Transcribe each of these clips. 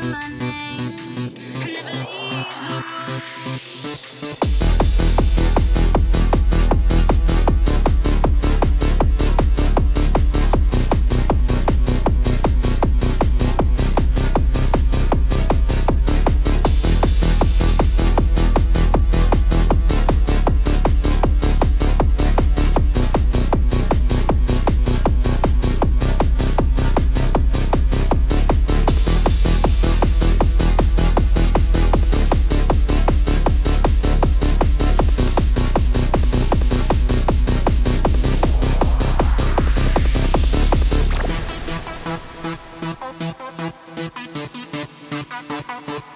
money.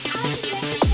Thank you.